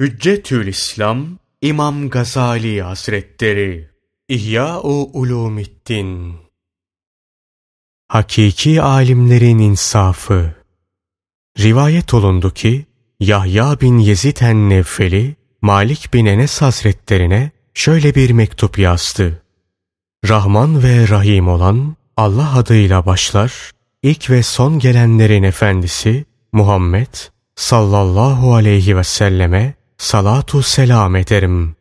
Hüccetül İslam İmam Gazali Hazretleri İhya-u Ulumiddin Hakiki alimlerin insafı Rivayet olundu ki Yahya bin Yezid en-Nevfeli Malik bin Enes Hazretlerine şöyle bir mektup yazdı. Rahman ve Rahim olan Allah adıyla başlar, ilk ve son gelenlerin efendisi Muhammed sallallahu aleyhi ve selleme salatu selam ederim.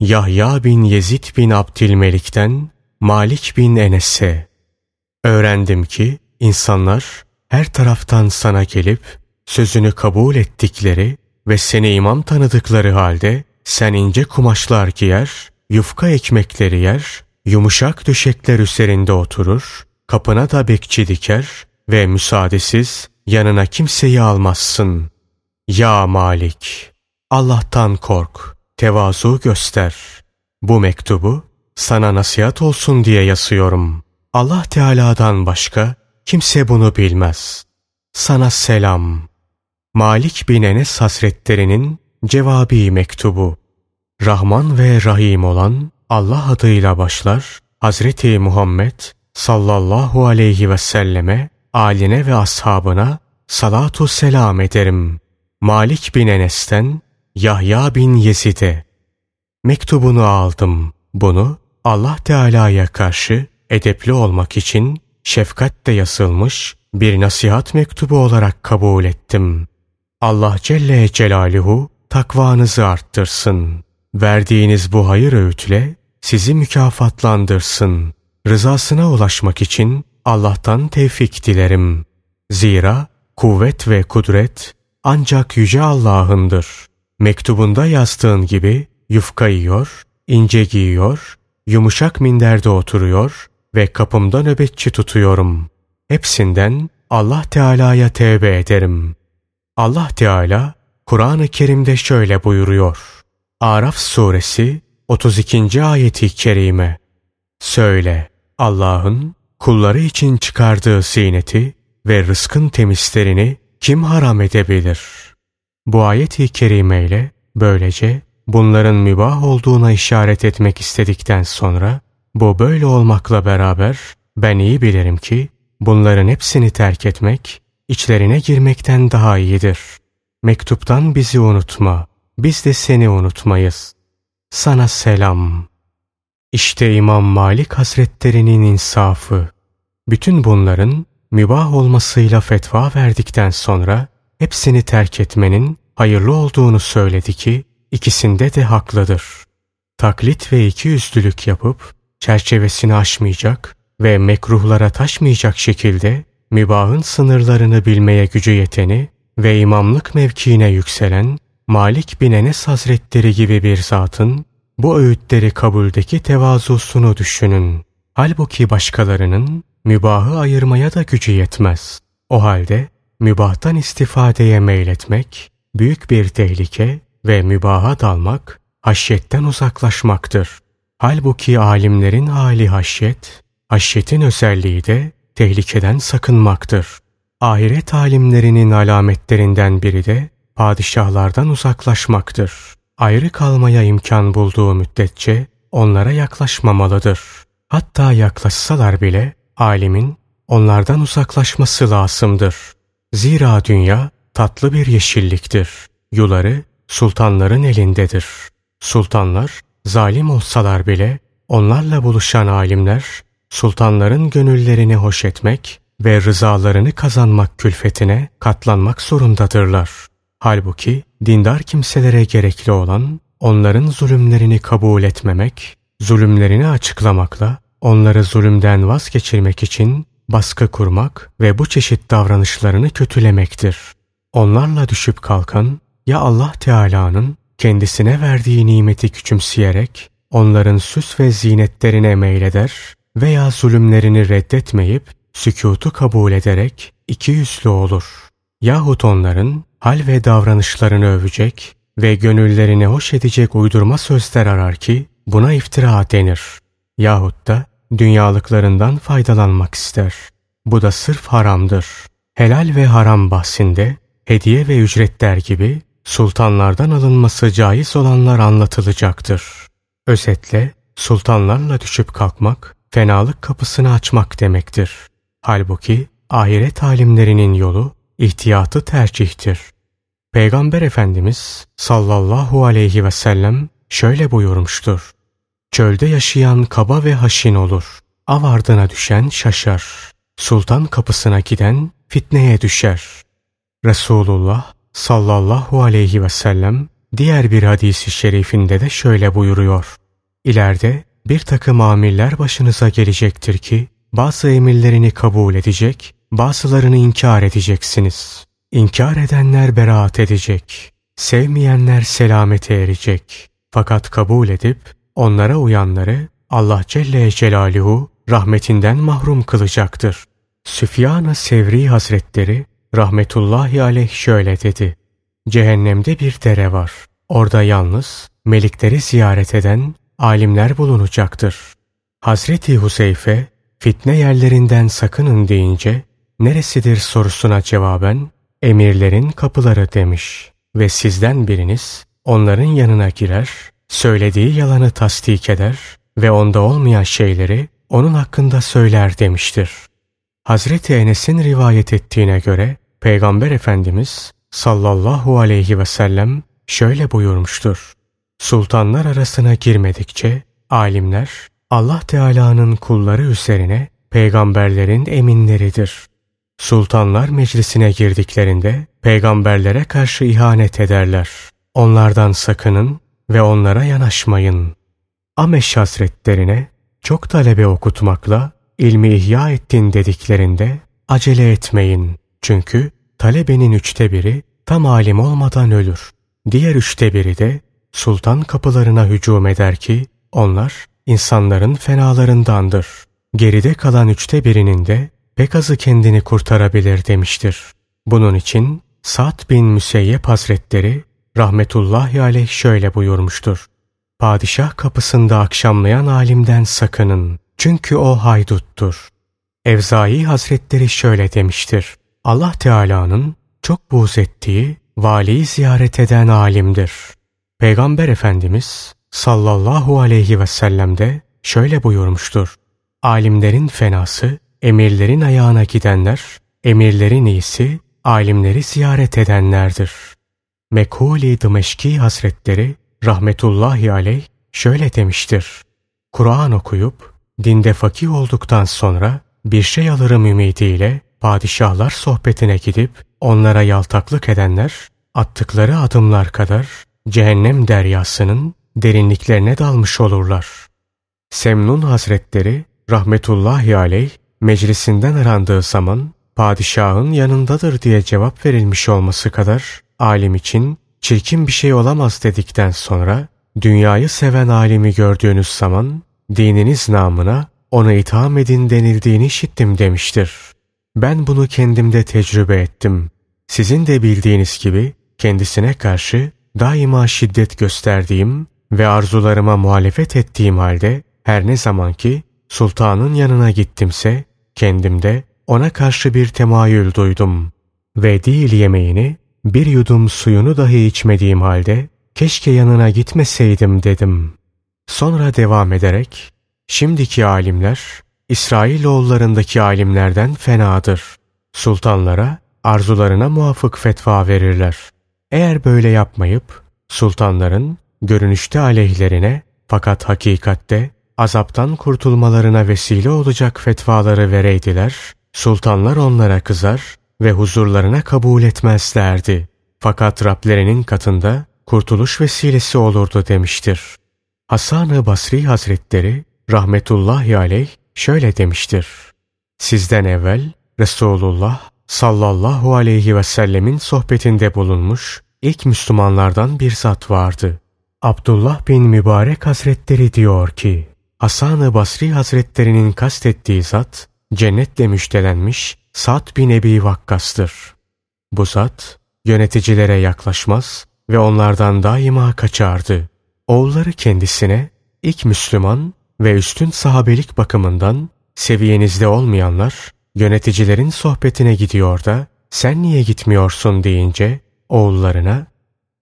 Yahya bin Yezid bin Abdülmelik'ten Malik bin Enes'e. Öğrendim ki insanlar her taraftan sana gelip sözünü kabul ettikleri ve seni imam tanıdıkları halde sen ince kumaşlar giyer, yufka ekmekleri yer, yumuşak düşekler üzerinde oturur, kapına da bekçi diker ve müsaadesiz yanına kimseyi almazsın. Ya Malik! Allah'tan kork, tevazu göster. Bu mektubu sana nasihat olsun diye yazıyorum. Allah Teala'dan başka kimse bunu bilmez. Sana selam. Malik bin Enes Hazretlerinin cevabi mektubu. Rahman ve Rahim olan Allah adıyla başlar. Hazreti Muhammed sallallahu aleyhi ve selleme, aline ve ashabına salatu selam ederim. Malik bin Enes'ten Yahya bin Yezid'e mektubunu aldım. Bunu Allah Teala'ya karşı edepli olmak için şefkatle yazılmış bir nasihat mektubu olarak kabul ettim. Allah Celle Celaluhu takvanızı arttırsın. Verdiğiniz bu hayır öğütle sizi mükafatlandırsın. Rızasına ulaşmak için Allah'tan tevfik dilerim. Zira kuvvet ve kudret ancak Yüce Allah'ındır. Mektubunda yazdığın gibi yufka yiyor, ince giyiyor, yumuşak minderde oturuyor ve kapımda nöbetçi tutuyorum. Hepsinden Allah Teala'ya tevbe ederim. Allah Teala Kur'an-ı Kerim'de şöyle buyuruyor. Araf suresi 32. ayeti kerime. Söyle Allah'ın kulları için çıkardığı ziyneti ve rızkın temizlerini kim haram edebilir? Bu ayet-i kerimeyle böylece bunların mübah olduğuna işaret etmek istedikten sonra bu böyle olmakla beraber ben iyi bilirim ki bunların hepsini terk etmek içlerine girmekten daha iyidir. Mektuptan bizi unutma, biz de seni unutmayız. Sana selam. İşte İmam Malik Hazretlerinin insafı. Bütün bunların mübah olmasıyla fetva verdikten sonra hepsini terk etmenin hayırlı olduğunu söyledi ki ikisinde de haklıdır. Taklit ve iki yüzlülük yapıp çerçevesini aşmayacak ve mekruhlara taşmayacak şekilde mübahın sınırlarını bilmeye gücü yeteni ve imamlık mevkiine yükselen Malik bin Enes Hazretleri gibi bir zatın bu öğütleri kabuldeki tevazusunu düşünün. Halbuki başkalarının mübahı ayırmaya da gücü yetmez. O halde mübahtan istifadeye meyletmek büyük bir tehlike ve mübaha dalmak haşyetten uzaklaşmaktır. Halbuki alimlerin hali haşyet, haşyetin özelliği de tehlikeden sakınmaktır. Ahiret alimlerinin alametlerinden biri de padişahlardan uzaklaşmaktır. Ayrı kalmaya imkan bulduğu müddetçe onlara yaklaşmamalıdır. Hatta yaklaşsalar bile alimin onlardan uzaklaşması lazımdır. Zira dünya tatlı bir yeşilliktir. Yuları sultanların elindedir. Sultanlar zalim olsalar bile onlarla buluşan alimler sultanların gönüllerini hoş etmek ve rızalarını kazanmak külfetine katlanmak zorundadırlar. Halbuki dindar kimselere gerekli olan onların zulümlerini kabul etmemek, zulümlerini açıklamakla onları zulümden vazgeçirmek için baskı kurmak ve bu çeşit davranışlarını kötülemektir. Onlarla düşüp kalkan ya Allah Teala'nın kendisine verdiği nimeti küçümseyerek onların süs ve zinetlerine meyleder veya zulümlerini reddetmeyip sükutu kabul ederek iki yüzlü olur. Yahut onların hal ve davranışlarını övecek ve gönüllerini hoş edecek uydurma sözler arar ki buna iftira denir. Yahut da dünyalıklarından faydalanmak ister. Bu da sırf haramdır. Helal ve haram bahsinde hediye ve ücretler gibi sultanlardan alınması caiz olanlar anlatılacaktır. Özetle sultanlarla düşüp kalkmak fenalık kapısını açmak demektir. Halbuki ahiret alimlerinin yolu ihtiyatı tercihtir. Peygamber Efendimiz sallallahu aleyhi ve sellem şöyle buyurmuştur. Çölde yaşayan kaba ve haşin olur. Av ardına düşen şaşar. Sultan kapısına giden fitneye düşer. Resulullah sallallahu aleyhi ve sellem diğer bir hadisi şerifinde de şöyle buyuruyor. İleride bir takım amiller başınıza gelecektir ki bazı emirlerini kabul edecek, bazılarını inkar edeceksiniz. İnkar edenler beraat edecek, sevmeyenler selamete erecek. Fakat kabul edip onlara uyanları Allah Celle Celaluhu rahmetinden mahrum kılacaktır. Süfyan-ı Sevri Hazretleri rahmetullahi aleyh şöyle dedi. Cehennemde bir dere var. Orada yalnız melikleri ziyaret eden alimler bulunacaktır. Hazreti Huseyfe fitne yerlerinden sakının deyince neresidir sorusuna cevaben emirlerin kapıları demiş ve sizden biriniz onların yanına girer, söylediği yalanı tasdik eder ve onda olmayan şeyleri onun hakkında söyler demiştir. Hazreti Enes'in rivayet ettiğine göre Peygamber Efendimiz sallallahu aleyhi ve sellem şöyle buyurmuştur. Sultanlar arasına girmedikçe alimler Allah Teala'nın kulları üzerine peygamberlerin eminleridir. Sultanlar meclisine girdiklerinde peygamberlere karşı ihanet ederler. Onlardan sakının ve onlara yanaşmayın. Ameş hasretlerine çok talebe okutmakla ilmi ihya ettin dediklerinde acele etmeyin. Çünkü talebenin üçte biri tam alim olmadan ölür. Diğer üçte biri de sultan kapılarına hücum eder ki onlar insanların fenalarındandır. Geride kalan üçte birinin de pek azı kendini kurtarabilir demiştir. Bunun için Sa'd bin Müseyyep Hazretleri rahmetullahi aleyh şöyle buyurmuştur. Padişah kapısında akşamlayan alimden sakının. Çünkü o hayduttur. Evzai Hazretleri şöyle demiştir. Allah Teala'nın çok buğz ettiği valiyi ziyaret eden alimdir. Peygamber Efendimiz sallallahu aleyhi ve sellem de şöyle buyurmuştur. Alimlerin fenası, emirlerin ayağına gidenler, emirlerin iyisi, alimleri ziyaret edenlerdir. Mekhuli Dımeşki Hazretleri rahmetullahi aleyh şöyle demiştir. Kur'an okuyup dinde fakih olduktan sonra bir şey alırım ümidiyle padişahlar sohbetine gidip onlara yaltaklık edenler attıkları adımlar kadar cehennem deryasının derinliklerine dalmış olurlar. Semnun Hazretleri rahmetullahi aleyh meclisinden arandığı zaman padişahın yanındadır diye cevap verilmiş olması kadar alim için çirkin bir şey olamaz dedikten sonra dünyayı seven alimi gördüğünüz zaman dininiz namına ona itham edin denildiğini işittim demiştir. Ben bunu kendimde tecrübe ettim. Sizin de bildiğiniz gibi kendisine karşı daima şiddet gösterdiğim ve arzularıma muhalefet ettiğim halde her ne zaman ki sultanın yanına gittimse kendimde ona karşı bir temayül duydum. Ve değil yemeğini bir yudum suyunu dahi içmediğim halde keşke yanına gitmeseydim dedim. Sonra devam ederek şimdiki alimler İsrailoğullarındaki alimlerden fenadır. Sultanlara arzularına muvafık fetva verirler. Eğer böyle yapmayıp sultanların görünüşte aleyhlerine fakat hakikatte azaptan kurtulmalarına vesile olacak fetvaları vereydiler, sultanlar onlara kızar ve huzurlarına kabul etmezlerdi. Fakat Rablerinin katında kurtuluş vesilesi olurdu demiştir. Hasan-ı Basri Hazretleri rahmetullahi aleyh şöyle demiştir. Sizden evvel Resulullah sallallahu aleyhi ve sellemin sohbetinde bulunmuş ilk Müslümanlardan bir zat vardı. Abdullah bin Mübarek Hazretleri diyor ki, Hasan-ı Basri Hazretlerinin kastettiği zat, cennetle müştelenmiş Sa'd bin Ebi Vakkas'tır. Bu zat, yöneticilere yaklaşmaz ve onlardan daima kaçardı. Oğulları kendisine, ilk Müslüman ve üstün sahabelik bakımından seviyenizde olmayanlar, yöneticilerin sohbetine gidiyor da, sen niye gitmiyorsun deyince, oğullarına,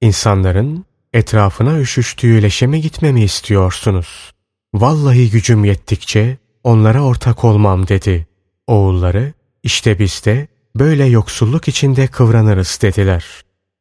İnsanların etrafına üşüştüğü leşe mi gitmemi istiyorsunuz? Vallahi gücüm yettikçe onlara ortak olmam dedi. Oğulları işte biz de böyle yoksulluk içinde kıvranırız dediler.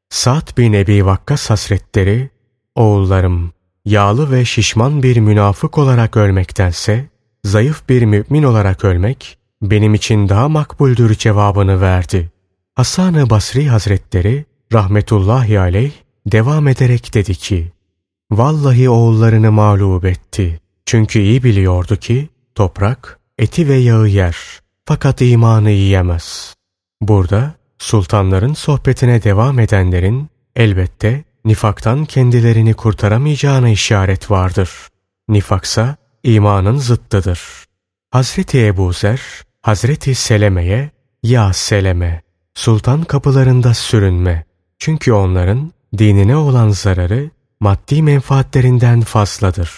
Sa'd bin Ebi Vakkas hasretleri, oğullarım yağlı ve şişman bir münafık olarak ölmektense, zayıf bir mümin olarak ölmek benim için daha makbuldür cevabını verdi. Hasan-ı Basri Hazretleri rahmetullahi aleyh devam ederek dedi ki, Vallahi oğullarını mağlup etti. Çünkü iyi biliyordu ki toprak eti ve yağı yer fakat imanı yiyemez. Burada sultanların sohbetine devam edenlerin elbette nifaktan kendilerini kurtaramayacağına işaret vardır. Nifaksa imanın zıttıdır. Hazreti Ebu Zer, Hazreti Seleme'ye ya Seleme, sultan kapılarında sürünme. Çünkü onların dinine olan zararı maddi menfaatlerinden fazladır.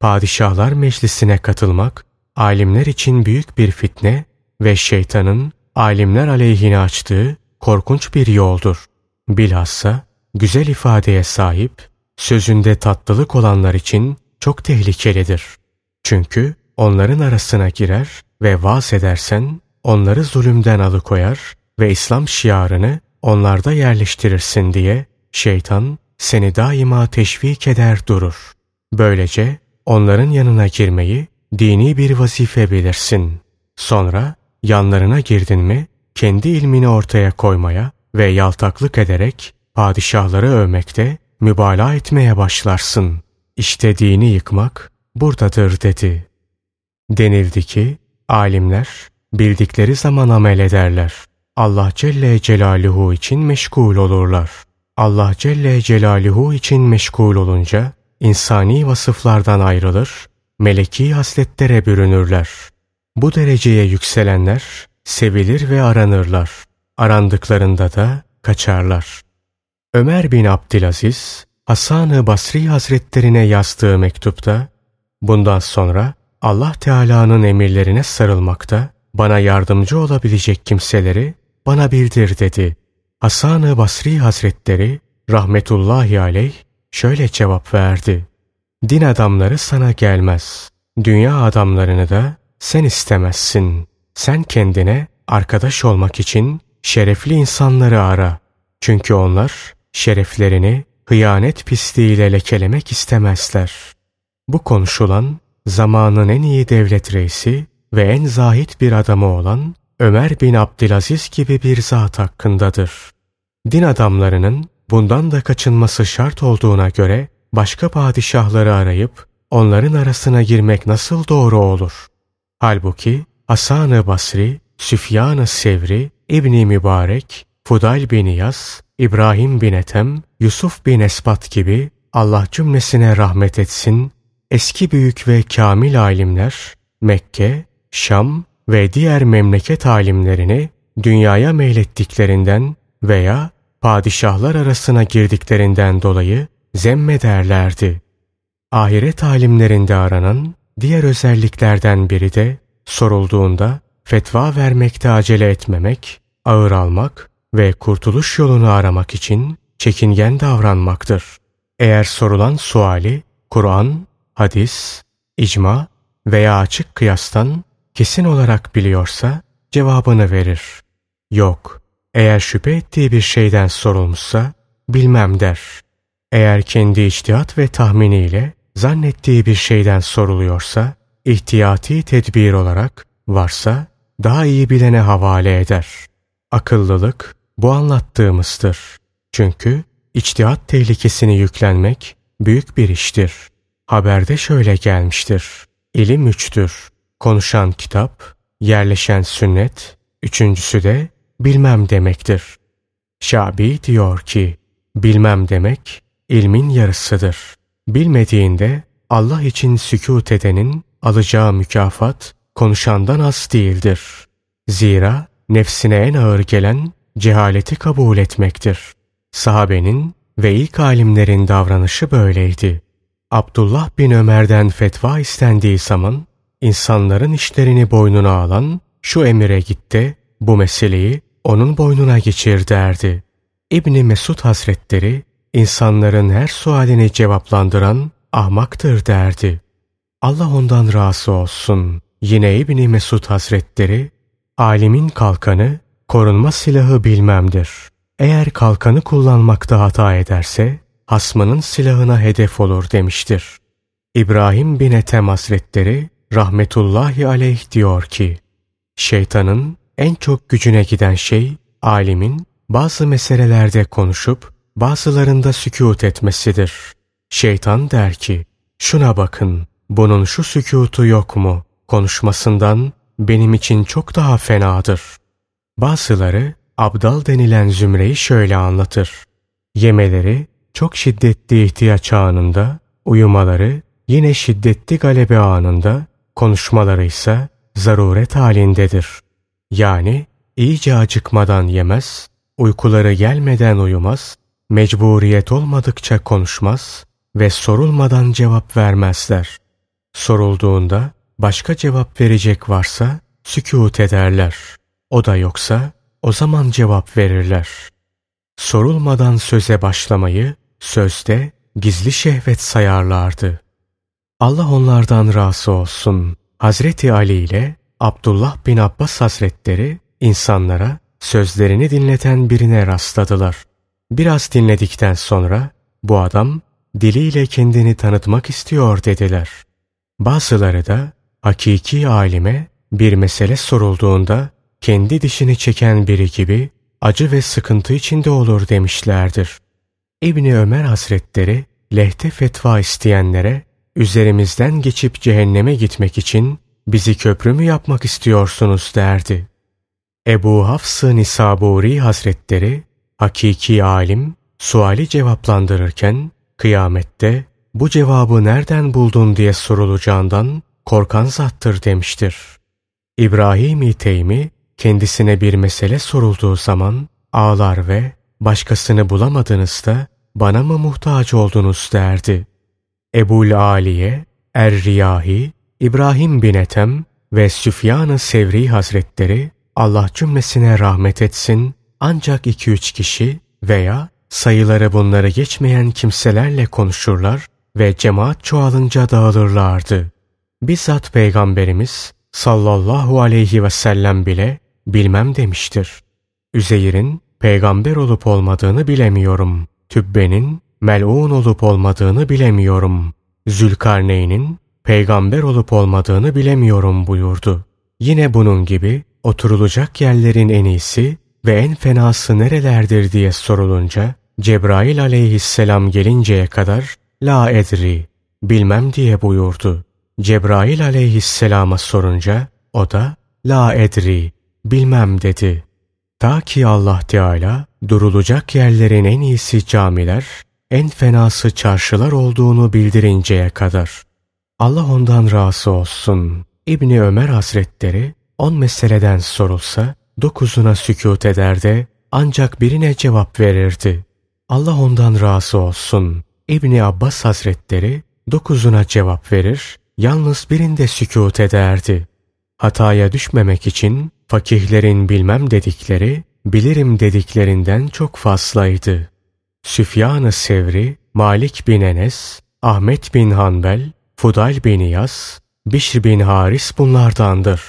Padişahlar meclisine katılmak, alimler için büyük bir fitne ve şeytanın alimler aleyhine açtığı korkunç bir yoldur. Bilhassa güzel ifadeye sahip, sözünde tatlılık olanlar için çok tehlikelidir. Çünkü onların arasına girer ve vaaz edersen onları zulümden alıkoyar ve İslam şiarını onlarda yerleştirirsin diye şeytan seni daima teşvik eder durur. Böylece onların yanına girmeyi dini bir vazife bilirsin. Sonra yanlarına girdin mi kendi ilmini ortaya koymaya ve yaltaklık ederek padişahları övmekte mübalağa etmeye başlarsın. İşte dini yıkmak buradadır dedi. Denildi ki alimler bildikleri zaman amel ederler. Allah Celle Celaluhu için meşgul olurlar. Allah Celle Celaluhu için meşgul olunca insani vasıflardan ayrılır, meleki hasletlere bürünürler. Bu dereceye yükselenler sevilir ve aranırlar. Arandıklarında da kaçarlar. Ömer bin Abdülaziz, Hasan-ı Basri Hazretlerine yazdığı mektupta, bundan sonra Allah Teala'nın emirlerine sarılmakta, bana yardımcı olabilecek kimseleri bana bildir dedi. Hasan-ı Basri Hazretleri rahmetullahi aleyh şöyle cevap verdi. Din adamları sana gelmez. Dünya adamlarını da sen istemezsin. Sen kendine arkadaş olmak için şerefli insanları ara. Çünkü onlar şereflerini hıyanet pisliğiyle lekelemek istemezler. Bu konuşulan zamanın en iyi devlet reisi ve en zahit bir adamı olan Ömer bin Abdülaziz gibi bir zat hakkındadır. Din adamlarının bundan da kaçınması şart olduğuna göre başka padişahları arayıp onların arasına girmek nasıl doğru olur? Halbuki Hasan-ı Basri, Süfyan-ı Sevri, İbni Mübarek, Fudayl bin Yas, İbrahim bin Ethem, Yusuf bin Esbat gibi Allah cümlesine rahmet etsin, eski büyük ve kamil alimler Mekke, Şam ve diğer memleket alimlerini dünyaya meylettiklerinden veya padişahlar arasına girdiklerinden dolayı zemmederlerdi. Ahiret alimlerinde aranan diğer özelliklerden biri de sorulduğunda fetva vermekte acele etmemek, ağır almak ve kurtuluş yolunu aramak için çekingen davranmaktır. Eğer sorulan suali Kur'an, hadis, icma veya açık kıyastan kesin olarak biliyorsa cevabını verir. Yok, eğer şüphe ettiği bir şeyden sorulmuşsa bilmem der. Eğer kendi içtihat ve tahminiyle zannettiği bir şeyden soruluyorsa ihtiyati tedbir olarak varsa daha iyi bilene havale eder. Akıllılık bu anlattığımızdır. Çünkü içtihat tehlikesini yüklenmek büyük bir iştir. Haberde şöyle gelmiştir. İlim üçtür. Konuşan kitap, yerleşen sünnet, üçüncüsü de bilmem demektir. Şabi diyor ki, bilmem demek ilmin yarısıdır. Bilmediğinde Allah için sükut edenin alacağı mükafat konuşandan az değildir. Zira nefsine en ağır gelen cehaleti kabul etmektir. Sahabenin ve ilk alimlerin davranışı böyleydi. Abdullah bin Ömer'den fetva istendiği zaman insanların işlerini boynuna alan şu emire gitti, bu meseleyi onun boynuna geçir derdi. İbni Mesud Hazretleri insanların her sualini cevaplandıran ahmaktır derdi. Allah ondan razı olsun. Yine İbni Mesud Hazretleri, alimin kalkanı, korunma silahı bilmemdir. Eğer kalkanı kullanmakta hata ederse, hasmının silahına hedef olur demiştir. İbrahim bin Ethem Hazretleri, rahmetullahi aleyh diyor ki, şeytanın en çok gücüne giden şey, alimin bazı meselelerde konuşup, bazılarında sükut etmesidir. Şeytan der ki, şuna bakın, bunun şu sükutu yok mu? Konuşmasından benim için çok daha fenadır. Bazıları abdal denilen zümreyi şöyle anlatır. Yemeleri çok şiddetli ihtiyaç anında, uyumaları yine şiddetli galebe anında, konuşmaları ise zaruret halindedir. Yani iyice acıkmadan yemez, uykuları gelmeden uyumaz, mecburiyet olmadıkça konuşmaz ve sorulmadan cevap vermezler. Sorulduğunda başka cevap verecek varsa sükût ederler. O da yoksa o zaman cevap verirler. Sorulmadan söze başlamayı sözde gizli şehvet sayarlardı. Allah onlardan razı olsun. Hazreti Ali ile Abdullah bin Abbas Hazretleri insanlara sözlerini dinleten birine rastladılar. Biraz dinledikten sonra bu adam diliyle kendini tanıtmak istiyor dediler. Bazıları da hakiki alime bir mesele sorulduğunda kendi dişini çeken biri gibi acı ve sıkıntı içinde olur demişlerdir. İbni Ömer Hazretleri lehte fetva isteyenlere üzerimizden geçip cehenneme gitmek için bizi köprü mü yapmak istiyorsunuz derdi. Ebu Hafs-ı Nisaburi Hazretleri hakiki alim suali cevaplandırırken kıyamette bu cevabı nereden buldun diye sorulacağından korkan zattır demiştir. İbrahim-i Teymi kendisine bir mesele sorulduğu zaman ağlar ve başkasını bulamadınızda bana mı muhtaç oldunuz derdi. Ebul Aliye, Er-Riyahi, İbrahim bin Ethem ve Süfyan-ı Sevri Hazretleri Allah cümlesine rahmet etsin ancak iki üç kişi veya sayıları bunları geçmeyen kimselerle konuşurlar ve cemaat çoğalınca dağılırlardı. Bizzat Peygamberimiz sallallahu aleyhi ve sellem bile bilmem demiştir. Üzeyr'in peygamber olup olmadığını bilemiyorum. Tübbe'nin mel'un olup olmadığını bilemiyorum. Zülkarneyn'in peygamber olup olmadığını bilemiyorum buyurdu. Yine bunun gibi oturulacak yerlerin en iyisi ve en fenası nerelerdir diye sorulunca Cebrail aleyhisselam gelinceye kadar la edri bilmem diye buyurdu. Cebrail aleyhisselama sorunca o da la edri bilmem dedi. Ta ki Allah Teala durulacak yerlerin en iyisi camiler, en fenası çarşılar olduğunu bildirinceye kadar. Allah ondan razı olsun. İbni Ömer Hazretleri on meseleden sorulsa dokuzuna sükut eder de ancak birine cevap verirdi. Allah ondan razı olsun. İbni Abbas Hazretleri dokuzuna cevap verir, yalnız birinde sükut ederdi. Hataya düşmemek için fakihlerin bilmem dedikleri, bilirim dediklerinden çok fazlaydı. Süfyan-ı Sevri, Malik bin Enes, Ahmet bin Hanbel, Fudayl bin İyas, Bişr bin Haris bunlardandır.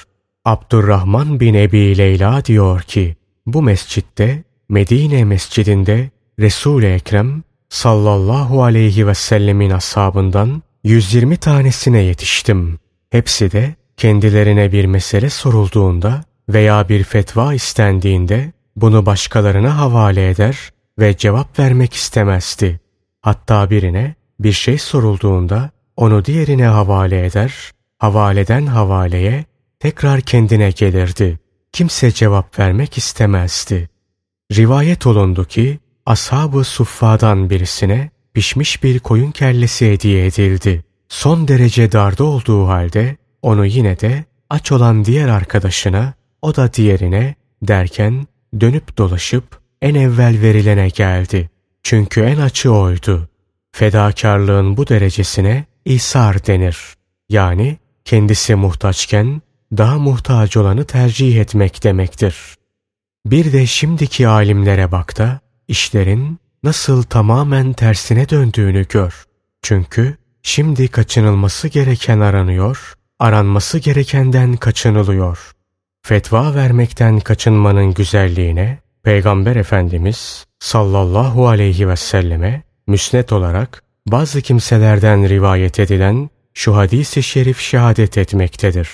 Abdurrahman bin Ebi Leyla diyor ki, bu mescitte, Medine mescidinde Resul-i Ekrem sallallahu aleyhi ve sellemin ashabından 120 tanesine yetiştim. Hepsi de kendilerine bir mesele sorulduğunda veya bir fetva istendiğinde bunu başkalarına havale eder ve cevap vermek istemezdi. Hatta birine bir şey sorulduğunda onu diğerine havale eder, havaleden havaleye tekrar kendine gelirdi. Kimse cevap vermek istemezdi. Rivayet olundu ki ashab-ı suffadan birisine pişmiş bir koyun kellesi hediye edildi. Son derece darda olduğu halde onu yine de aç olan diğer arkadaşına, o da diğerine derken dönüp dolaşıp en evvel verilene geldi. Çünkü en açı oydu. Fedakarlığın bu derecesine isar denir. Yani kendisi muhtaçken daha muhtaç olanı tercih etmek demektir. Bir de şimdiki alimlere bak da işlerin nasıl tamamen tersine döndüğünü gör. Çünkü şimdi kaçınılması gereken aranıyor, aranması gerekenden kaçınılıyor. Fetva vermekten kaçınmanın güzelliğine Peygamber Efendimiz sallallahu aleyhi ve selleme müsnet olarak bazı kimselerden rivayet edilen şu hadisi şerif şehadet etmektedir.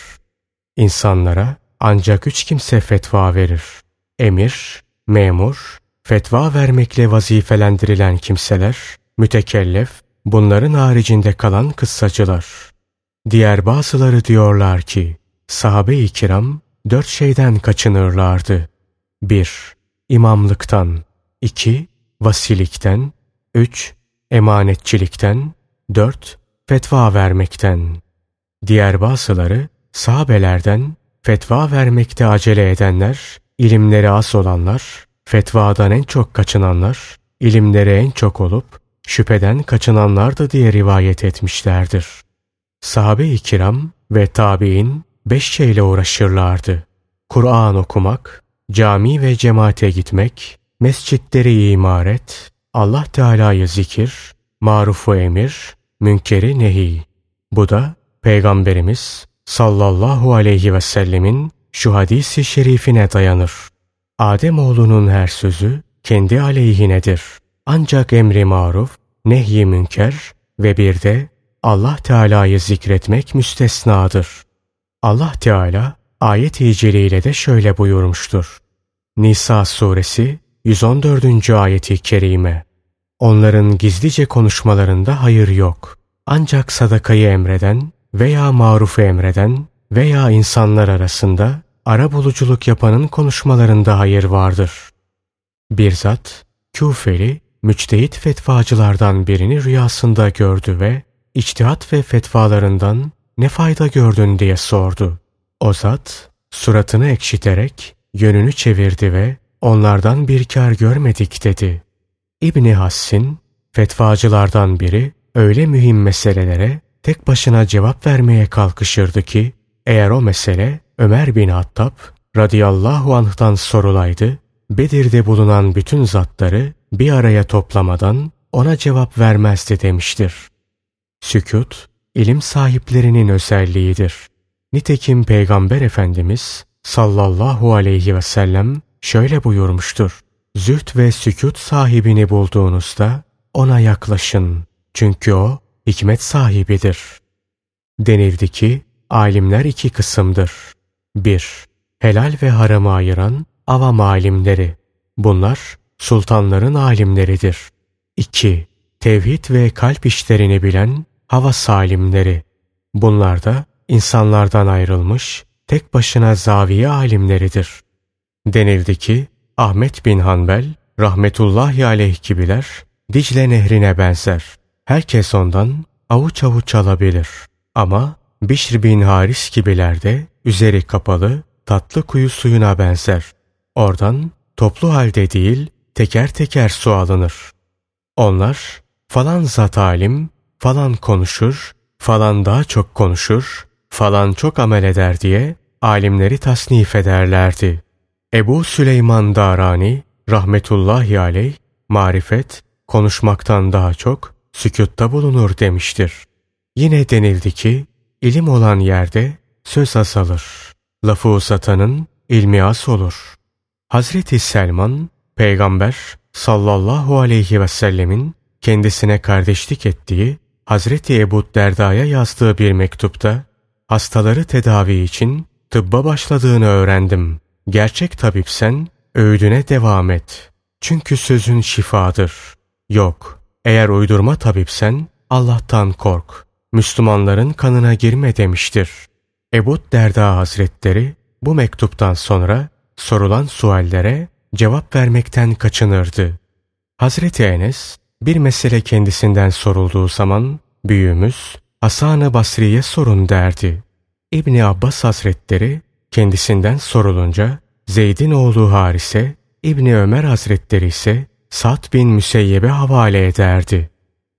İnsanlara ancak üç kimse fetva verir. Emir, memur, fetva vermekle vazifelendirilen kimseler, mütekellef, bunların haricinde kalan kıssacılar. Diğer bazıları diyorlar ki, sahabe-i kiram dört şeyden kaçınırlardı. 1. İmamlıktan 2. Vasilikten 3. Emanetçilikten 4. Fetva vermekten. Diğer bazıları sahabelerden fetva vermekte acele edenler, ilimleri az olanlar, fetvadan en çok kaçınanlar, ilimleri en çok olup şüpheden kaçınanlardı diye rivayet etmişlerdir. Sahabe-i kiram ve tabi'in beş şeyle uğraşırlardı. Kur'an okumak, cami ve cemaate gitmek, mescitleri imaret, Allah Teala'yı zikir, marufu emir, münkeri nehi. Bu da Peygamberimiz sallallahu aleyhi ve sellemin şu hadisi şerifine dayanır. Ademoğlunun her sözü kendi aleyhinedir. Ancak emri maruf, nehy münker ve bir de Allah Teala'yı zikretmek müstesnadır. Allah Teala ayet-i celiyle de şöyle buyurmuştur. Nisa suresi 114. ayeti kerime. Onların gizlice konuşmalarında hayır yok. Ancak sadakayı emreden veya marufu emreden veya insanlar arasında ara buluculuk yapanın konuşmalarında hayır vardır. Bir zat, Küfeli, müçtehit fetvacılardan birini rüyasında gördü ve içtihat ve fetvalarından ne fayda gördün diye sordu. O zat, suratını ekşiterek yönünü çevirdi ve onlardan bir kar görmedik dedi. İbni Hassin, fetvacılardan biri öyle mühim meselelere tek başına cevap vermeye kalkışırdı ki, eğer o mesele Ömer bin Hattab radıyallahu anh'tan sorulaydı, Bedir'de bulunan bütün zatları bir araya toplamadan ona cevap vermezdi demiştir. Sükut, ilim sahiplerinin özelliğidir. Nitekim Peygamber Efendimiz sallallahu aleyhi ve sellem şöyle buyurmuştur. Züht ve sükut sahibini bulduğunuzda ona yaklaşın. Çünkü o hikmet sahibidir. Denildi ki alimler iki kısımdır. 1. Helal ve haramı ayıran avam alimleri. Bunlar sultanların alimleridir. 2. Tevhid ve kalp işlerini bilen hava salimleri. Bunlar da insanlardan ayrılmış tek başına zaviye alimleridir. Denildi ki Ahmet bin Hanbel rahmetullahi aleyh gibiler Dicle nehrine benzer. Herkes ondan avuç avuç alabilir. Ama Bişr bin Haris gibiler de üzeri kapalı tatlı kuyu suyuna benzer. Oradan toplu halde değil teker teker su alınır. Onlar falan zat alim, falan konuşur, falan daha çok konuşur, falan çok amel eder diye alimleri tasnif ederlerdi. Ebu Süleyman Darani rahmetullahi aleyh marifet konuşmaktan daha çok sükutta bulunur demiştir. Yine denildi ki ilim olan yerde söz azalır. Lafı uzatanın ilmi az olur. Hazreti Selman peygamber sallallahu aleyhi ve sellemin kendisine kardeşlik ettiği Hazreti Ebu Derda'ya yazdığı bir mektupta hastaları tedavi için tıbba başladığını öğrendim. Gerçek tabipsen öğüdüne devam et. Çünkü sözün şifadır. Yok, eğer uydurma tabipsen Allah'tan kork. Müslümanların kanına girme demiştir. Ebu Derda Hazretleri bu mektuptan sonra sorulan suallere cevap vermekten kaçınırdı. Hazreti Enes bir mesele kendisinden sorulduğu zaman büyüğümüz Hasan-ı Basri'ye sorun derdi. İbni Abbas Hazretleri kendisinden sorulunca Zeyd'in oğlu Harise, İbni Ömer Hazretleri ise Sa'd bin Müseyyeb'e havale ederdi.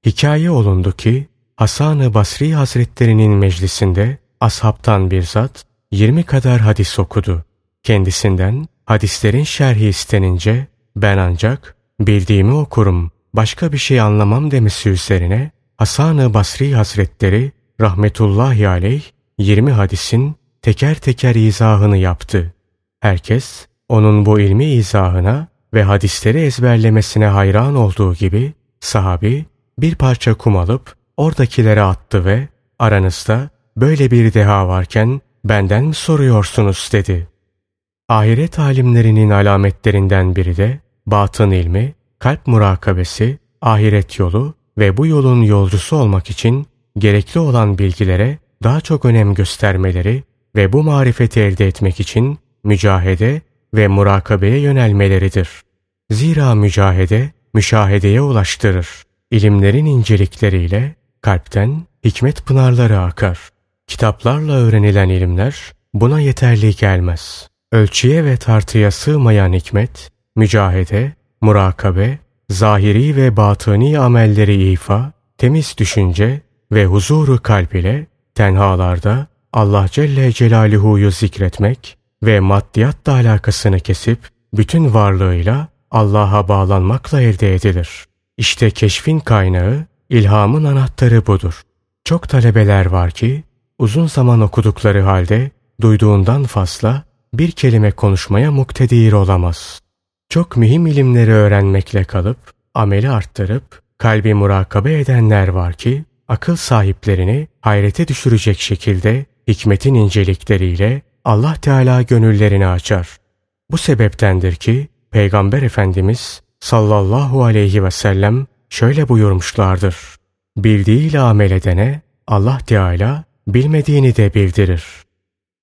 Hikaye olundu ki Hasan-ı Basri Hazretlerinin meclisinde ashabtan bir zat 20 kadar hadis okudu. Kendisinden hadislerin şerhi istenince ben ancak bildiğimi okurum başka bir şey anlamam demesi üzerine Hasan-ı Basri Hazretleri rahmetullahi aleyh 20 hadisin teker teker izahını yaptı. Herkes onun bu ilmi izahına ve hadisleri ezberlemesine hayran olduğu gibi sahabi bir parça kum alıp oradakilere attı ve aranızda böyle bir deha varken benden mi soruyorsunuz dedi. Ahiret alimlerinin alametlerinden biri de batın ilmi, kalp murakabesi, ahiret yolu ve bu yolun yolcusu olmak için gerekli olan bilgilere daha çok önem göstermeleri ve bu marifeti elde etmek için mücahede ve murakabeye yönelmeleridir. Zira mücahede, müşahedeye ulaştırır. İlimlerin incelikleriyle kalpten hikmet pınarları akar. Kitaplarla öğrenilen ilimler buna yeterli gelmez. Ölçüye ve tartıya sığmayan hikmet, mücahede, murakabe, zahiri ve batıni amelleri ifa, temiz düşünce ve huzuru kalp ile tenhalarda Allah Celle Celaluhu'yu zikretmek ve maddiyatla alakasını kesip bütün varlığıyla Allah'a bağlanmakla elde edilir. İşte keşfin kaynağı, ilhamın anahtarı budur. Çok talebeler var ki uzun zaman okudukları halde duyduğundan fazla bir kelime konuşmaya muktedir olamaz. Çok mühim ilimleri öğrenmekle kalıp ameli arttırıp kalbi murakabe edenler var ki akıl sahiplerini hayrete düşürecek şekilde hikmetin incelikleriyle Allah Teala gönüllerini açar. Bu sebeptendir ki Peygamber Efendimiz sallallahu aleyhi ve sellem şöyle buyurmuşlardır. Bildiğiyle amel edene Allah Teala bilmediğini de bildirir.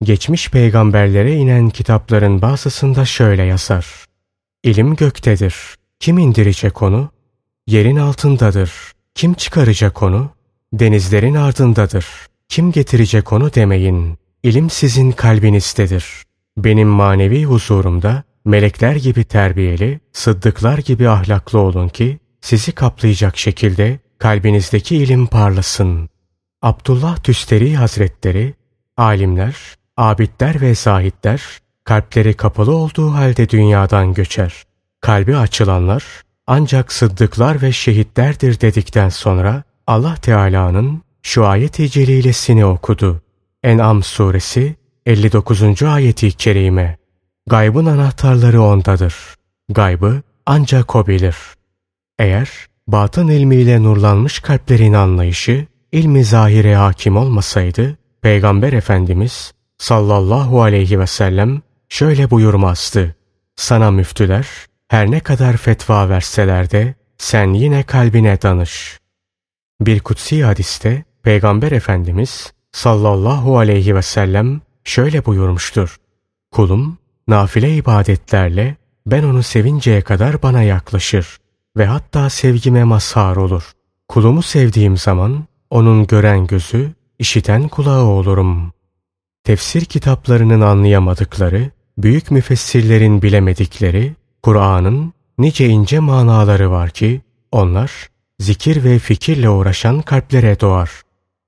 Geçmiş peygamberlere inen kitapların bazısında şöyle yazar. İlim göktedir. Kim indirecek onu? Yerin altındadır. Kim çıkaracak onu? Denizlerin ardındadır. Kim getirecek onu demeyin. İlim sizin kalbinizdedir. Benim manevi huzurumda melekler gibi terbiyeli, sıddıklar gibi ahlaklı olun ki sizi kaplayacak şekilde kalbinizdeki ilim parlasın. Abdullah Tüsteri Hazretleri, alimler, abidler ve zahitler kalpleri kapalı olduğu halde dünyadan göçer. Kalbi açılanlar ancak sıddıklar ve şehitlerdir dedikten sonra Allah Teala'nın şu ayet-i celilesini okudu. En'am suresi 59. ayeti kerime. Gaybın anahtarları ondadır. Gaybı ancak o bilir. Eğer batın ilmiyle nurlanmış kalplerin anlayışı ilmi zahire hakim olmasaydı Peygamber Efendimiz sallallahu aleyhi ve sellem şöyle buyurmazdı. Sana müftüler her ne kadar fetva verseler de sen yine kalbine danış. Bir kutsi hadiste Peygamber Efendimiz sallallahu aleyhi ve sellem şöyle buyurmuştur. Kulum nafile ibadetlerle ben onu sevinceye kadar bana yaklaşır ve hatta sevgime mazhar olur. Kulumu sevdiğim zaman onun gören gözü, işiten kulağı olurum. Tefsir kitaplarının anlayamadıkları, büyük müfessirlerin bilemedikleri, Kur'an'ın nice ince manaları var ki onlar zikir ve fikirle uğraşan kalplere doğar.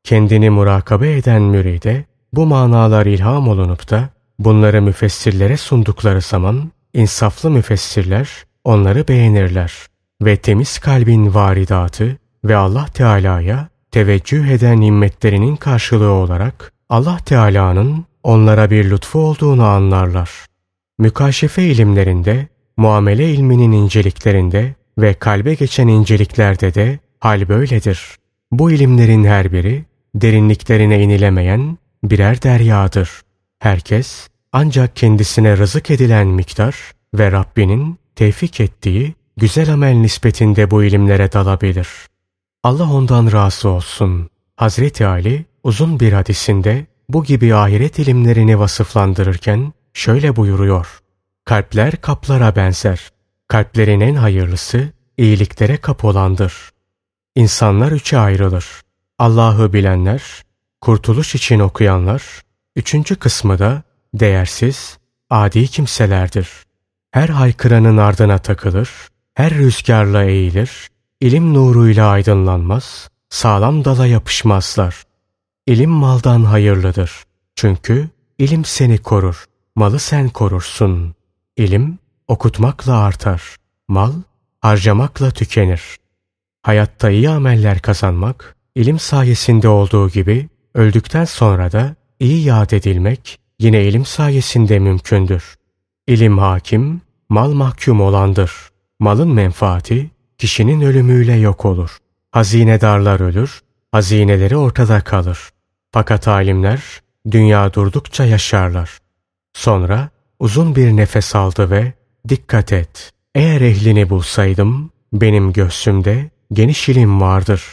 Kendini murakabe eden müride bu manalar ilham olunup da bunları müfessirlere sundukları zaman insaflı müfessirler onları beğenirler ve temiz kalbin varidatı ve Allah Teala'ya teveccüh eden nimmetlerinin karşılığı olarak Allah Teala'nın onlara bir lütfu olduğunu anlarlar. Mükaşefe ilimlerinde, muamele ilminin inceliklerinde ve kalbe geçen inceliklerde de hal böyledir. Bu ilimlerin her biri derinliklerine inilemeyen birer deryadır. Herkes ancak kendisine rızık edilen miktar ve Rabbinin tevfik ettiği güzel amel nispetinde bu ilimlere dalabilir. Allah ondan razı olsun. Hazreti Ali uzun bir hadisinde bu gibi ahiret ilimlerini vasıflandırırken şöyle buyuruyor. Kalpler kaplara benzer. Kalplerin en hayırlısı iyiliklere kap olandır. İnsanlar üçe ayrılır. Allah'ı bilenler, kurtuluş için okuyanlar, üçüncü kısmı da değersiz, adi kimselerdir. Her haykıranın ardına takılır, her rüzgarla eğilir, ilim nuruyla aydınlanmaz, sağlam dala yapışmazlar. İlim maldan hayırlıdır. Çünkü ilim seni korur, malı sen korursun. İlim okutmakla artar, mal harcamakla tükenir. Hayatta iyi ameller kazanmak, ilim sayesinde olduğu gibi öldükten sonra da iyi yad edilmek yine ilim sayesinde mümkündür. İlim hakim, mal mahkum olandır. Malın menfaati kişinin ölümüyle yok olur. Hazinedarlar ölür, hazineleri ortada kalır. Fakat alimler dünya durdukça yaşarlar. Sonra uzun bir nefes aldı ve dikkat et. Eğer ehlini bulsaydım benim göğsümde geniş ilim vardır.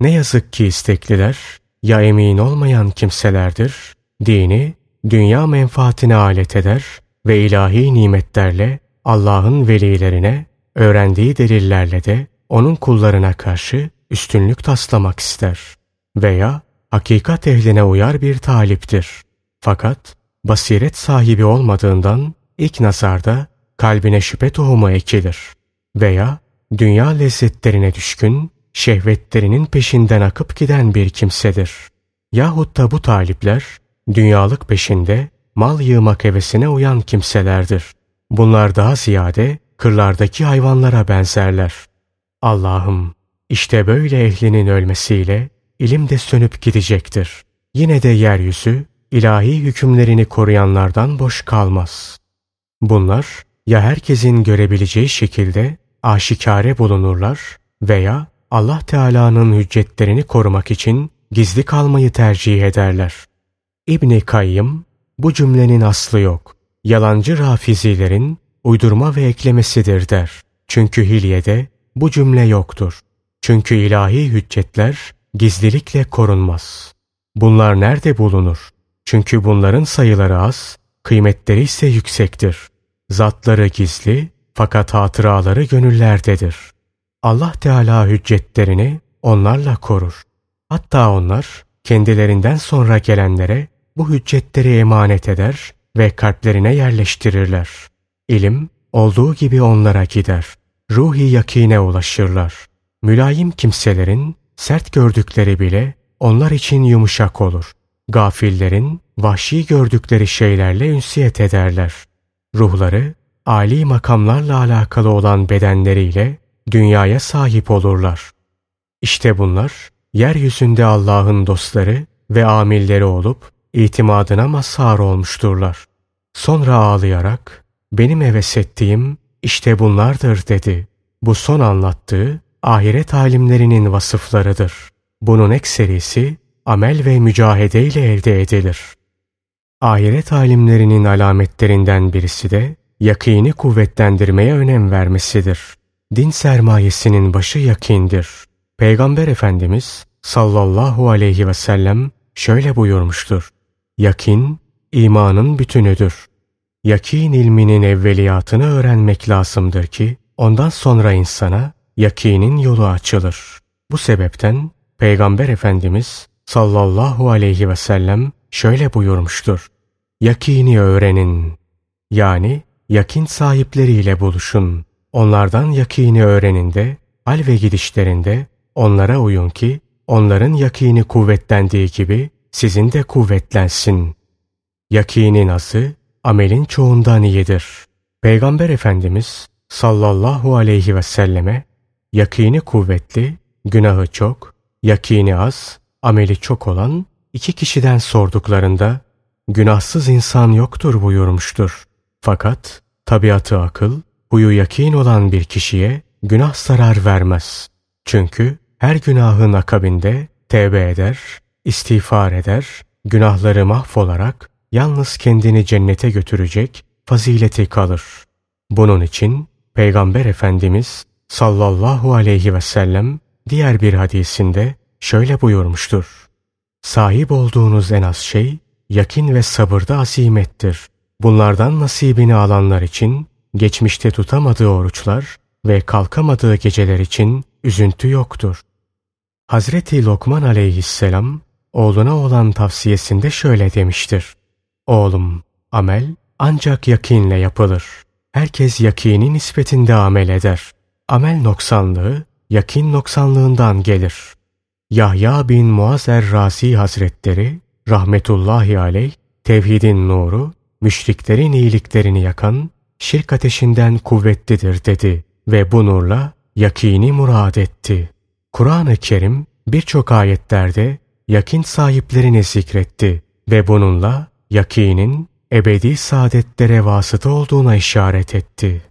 Ne yazık ki istekliler ya emin olmayan kimselerdir. Dini dünya menfaatine alet eder ve ilahi nimetlerle Allah'ın velilerine öğrendiği delillerle de onun kullarına karşı üstünlük taslamak ister. Veya hakikat ehline uyar bir taliptir. Fakat basiret sahibi olmadığından ilk nazarda kalbine şüphe tohumu ekilir. Veya dünya lezzetlerine düşkün, şehvetlerinin peşinden akıp giden bir kimsedir. Yahut da bu talipler dünyalık peşinde mal yığmak hevesine uyan kimselerdir. Bunlar daha ziyade kırlardaki hayvanlara benzerler. Allah'ım işte böyle ehlinin ölmesiyle ilim de sönüp gidecektir. Yine de yeryüzü ilahi hükümlerini koruyanlardan boş kalmaz. Bunlar ya herkesin görebileceği şekilde aşikare bulunurlar veya Allah Teala'nın hüccetlerini korumak için gizli kalmayı tercih ederler. İbni Kayyım bu cümlenin aslı yok. Yalancı rafizilerin uydurma ve eklemesidir der. Çünkü hilyede bu cümle yoktur. Çünkü ilahi hüccetler gizlilikle korunmaz. Bunlar nerede bulunur? Çünkü bunların sayıları az, kıymetleri ise yüksektir. Zatları gizli fakat hatıraları gönüllerdedir. Allah Teala hüccetlerini onlarla korur. Hatta onlar kendilerinden sonra gelenlere bu hüccetleri emanet eder ve kalplerine yerleştirirler. İlim olduğu gibi onlara gider. Ruhi yakine ulaşırlar. Mülayim kimselerin sert gördükleri bile onlar için yumuşak olur. Gafillerin vahşi gördükleri şeylerle ünsiyet ederler. Ruhları âli makamlarla alakalı olan bedenleriyle dünyaya sahip olurlar. İşte bunlar yeryüzünde Allah'ın dostları ve amilleri olup itimadına mazhar olmuşturlar. Sonra ağlayarak benim heves ettiğim işte bunlardır dedi. Bu son anlattığı ahiret alimlerinin vasıflarıdır. Bunun ekserisi amel ve mücahede ile elde edilir. Ahiret alimlerinin alametlerinden birisi de yakini kuvvetlendirmeye önem vermesidir. Din sermayesinin başı yakindir. Peygamber Efendimiz sallallahu aleyhi ve sellem şöyle buyurmuştur. Yakin, imanın bütünüdür. Yakin ilminin evveliyatını öğrenmek lazımdır ki ondan sonra insana yakinin yolu açılır. Bu sebepten Peygamber Efendimiz sallallahu aleyhi ve sellem şöyle buyurmuştur. Yakini öğrenin. Yani yakin sahipleriyle buluşun. Onlardan yakini öğrenin de hal ve gidişlerinde onlara uyun ki onların yakini kuvvetlendiği gibi sizin de kuvvetlensin. Yakinin azı amelin çoğundan iyidir. Peygamber Efendimiz sallallahu aleyhi ve selleme yakini kuvvetli, günahı çok, yakini az, ameli çok olan iki kişiden sorduklarında günahsız insan yoktur buyurmuştur. Fakat tabiatı akıl, huyu yakin olan bir kişiye günah zarar vermez. Çünkü her günahın akabinde tevbe eder, istiğfar eder, günahları mahvolarak yalnız kendini cennete götürecek fazileti kalır. Bunun için Peygamber Efendimiz sallallahu aleyhi ve sellem diğer bir hadisinde şöyle buyurmuştur. Sahip olduğunuz en az şey yakin ve sabırda azimettir. Bunlardan nasibini alanlar için geçmişte tutamadığı oruçlar ve kalkamadığı geceler için üzüntü yoktur. Hazreti Lokman aleyhisselam oğluna olan tavsiyesinde şöyle demiştir. Oğlum, amel ancak yakinle yapılır. Herkes yakini nispetinde amel eder. Amel noksanlığı, yakin noksanlığından gelir. Yahya bin Muaz er-Razi Hazretleri, rahmetullahi aleyh, tevhidin nuru, müşriklerin iyiliklerini yakan, şirk ateşinden kuvvetlidir dedi ve bu nurla yakini murad etti. Kur'an-ı Kerim birçok ayetlerde yakin sahiplerini zikretti ve bununla yakinin ebedi saadetlere vasıta olduğuna işaret etti.